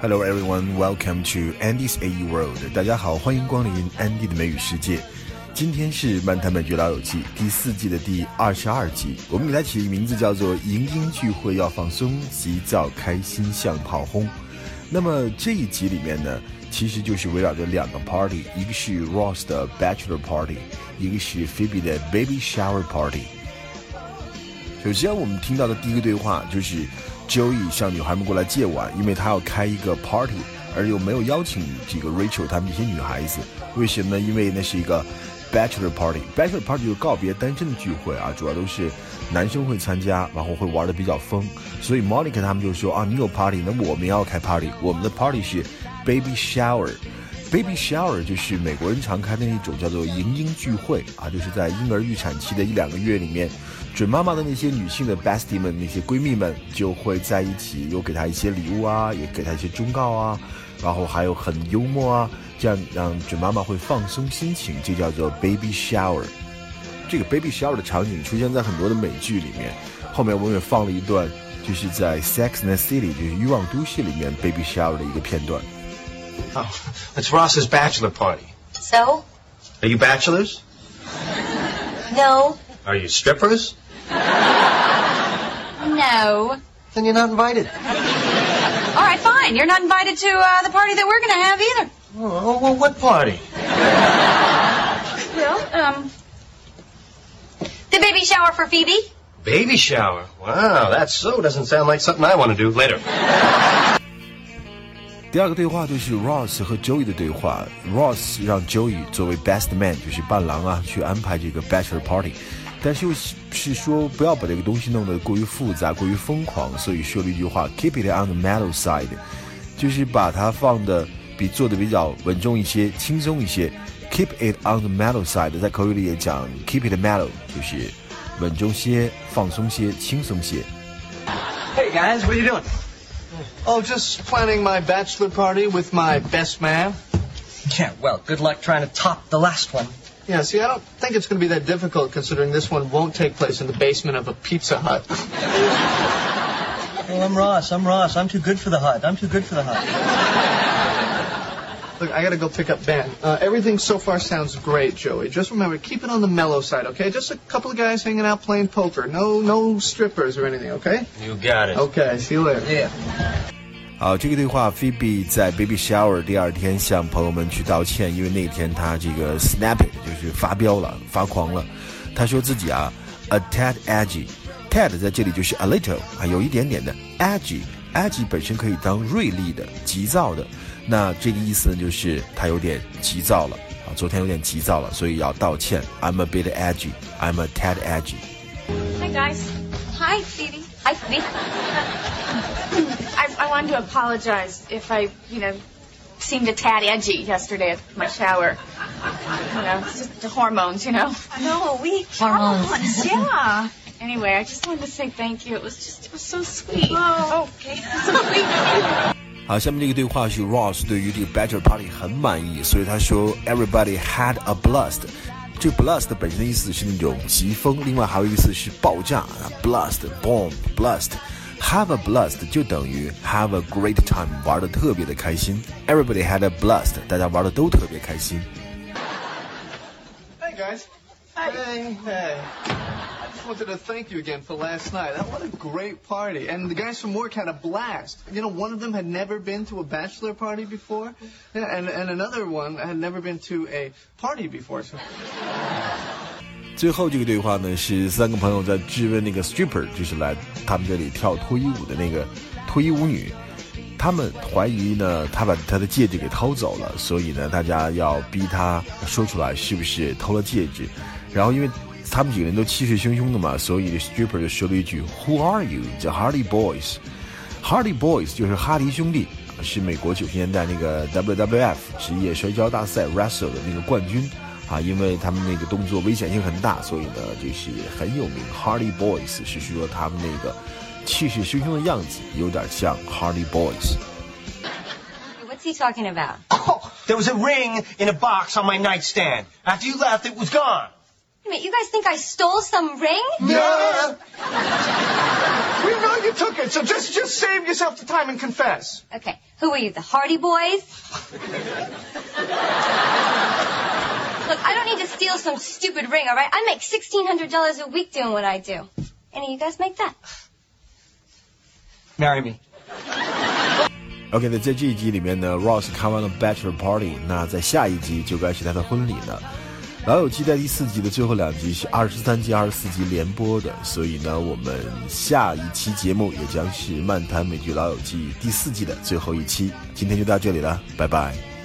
Hello everyone, welcome to Andy's AE World。大家好，欢迎光临 Andy 的美语世界。今天是《漫谈美剧老友记》第四季的第二十二集，我们给它起的名字叫做“迎宾聚会要放松，急躁开心像炮轰”。那么这一集里面呢，其实就是围绕着两个 party，一个是 Ross 的 bachelor party，一个是 Phoebe 的 baby shower party。首先，我们听到的第一个对话就是 Joey 向女孩们过来借碗，因为他要开一个 party，而又没有邀请这个 Rachel 他们这些女孩子。为什么呢？因为那是一个 bachelor party，bachelor party 就告别单身的聚会啊，主要都是男生会参加，然后会玩的比较疯。所以 Monica 他们就说啊，你有 party，那我们要开 party。我们的 party 是 baby shower。Baby shower 就是美国人常开的那种叫做迎婴聚会啊，就是在婴儿预产期的一两个月里面，准妈妈的那些女性的 bestie 们、那些闺蜜们就会在一起，有给她一些礼物啊，也给她一些忠告啊，然后还有很幽默啊，这样让准妈妈会放松心情，这叫做 baby shower。这个 baby shower 的场景出现在很多的美剧里面，后面我们也放了一段，就是在 Sex and the City，就是欲望都市里面 baby shower 的一个片段。Oh, it's Ross's bachelor party. So? Are you bachelors? No. Are you strippers? No. Then you're not invited. All right, fine. You're not invited to uh, the party that we're going to have either. Oh, well, what party? Well, um, the baby shower for Phoebe. Baby shower. Wow, that so doesn't sound like something I want to do later. 第二个对话就是 Ross 和 Joey 的对话。Ross 让 Joey 作为 best man，就是伴郎啊，去安排这个 bachelor party，但是又是说不要把这个东西弄得过于复杂、过于疯狂，所以说了一句话：keep it on the mellow side，就是把它放的比做的比较稳重一些、轻松一些。Keep it on the mellow side，在口语里也讲 keep it mellow，就是稳重些、放松些、轻松些。Hey guys, what you doing? Oh, just planning my bachelor party with my best man. Yeah, well, good luck trying to top the last one. Yeah, see, I don't think it's going to be that difficult considering this one won't take place in the basement of a Pizza Hut. Well, I'm Ross. I'm Ross. I'm too good for the hut. I'm too good for the hut. Look, I got to go pick up Ben. Uh, everything so far sounds great, Joey. Just remember, keep it on the mellow side, okay? Just a couple of guys hanging out playing poker. No, no strippers or anything, okay? You got it. Okay, see you later. Yeah. 好，这个对话，Phoebe 在 baby shower 第二天向朋友们去道歉，因为那天她这个 snap it 就是发飙了，发狂了。她说自己啊，a tad edgy，tad 在这里就是 a little 啊，有一点点的 edgy 本身可以当锐利的、急躁的，那这个意思呢，就是他有点急躁了啊，昨天有点急躁了，所以要道歉。I'm a bit edgy. I'm a tad edgy. Hi guys. Hi, Phoebe. Hi, Phoebe. I, I wanted to apologize if I, you know, seemed a tad edgy yesterday at my shower. You know, just the hormones, you know. No, we hormones. Yeah. Anyway, I just wanted to say thank you. It was just, it was so sweet. Oh, okay. So sweet. 好，下面这个对话是 Ross 对于这个 bachelor party 很满意，所以他说 Everybody had a blast。这个 blast 本身的意思是那种疾风，另外还有一个意思是爆炸啊，blast bomb blast。Have a blast 就等于 have a great time，玩的特别的开心。Everybody had a blast，大家玩的都特别开心。 Hey, guys. Hey, hey. I wanted to thank you again for last night. What a great party. And the guys from work had a blast. You know, one of them had never been to a bachelor party before. Yeah, and, and another one had never been to a party before. So 最后这个对话呢，是三个朋友在质问那个 stripper，就是来他们这里跳脱衣舞的那个脱衣舞女。他们怀疑呢，她把她的戒指给偷走了，所以呢，大家要逼她说出来是不是偷了戒指。然后因为他们几个人都气势汹汹的嘛，所以 stripper 就说了一句 Who are you? The Hardy Boys. Hardy Boys 就是哈迪兄弟，是美国九十年代那个 WWF 职业摔跤大赛 wrestle 的那个冠军。啊，因为他们那个动作危险性很大，所以呢就是很有名。Hardy Boys 是说他们那个气势汹汹的样子有点像 Hardy Boys。 What's he talking about? Oh, there was a ring in a box on my nightstand. After you left, it was gone. Wait a minute, you guys think I stole some ring? Yeah. We know you took it, so just just save yourself the time and confess. Okay, who were you, the Hardy Boys? Look, I don't need to steal some stupid ring, all right? I make $1,600 a week doing what I do. Any of you guys make that? Marry me. OK，那在这一集里面呢，Ross 看完了 Bachelor Party，那在下一集就该是他的婚礼了。 老友记在第四季的最后两集是二十三集、二十四集连播的，所以呢，我们下一期节目也将是漫谈美剧老友记第四季的最后一期。今天就到这里了，拜拜。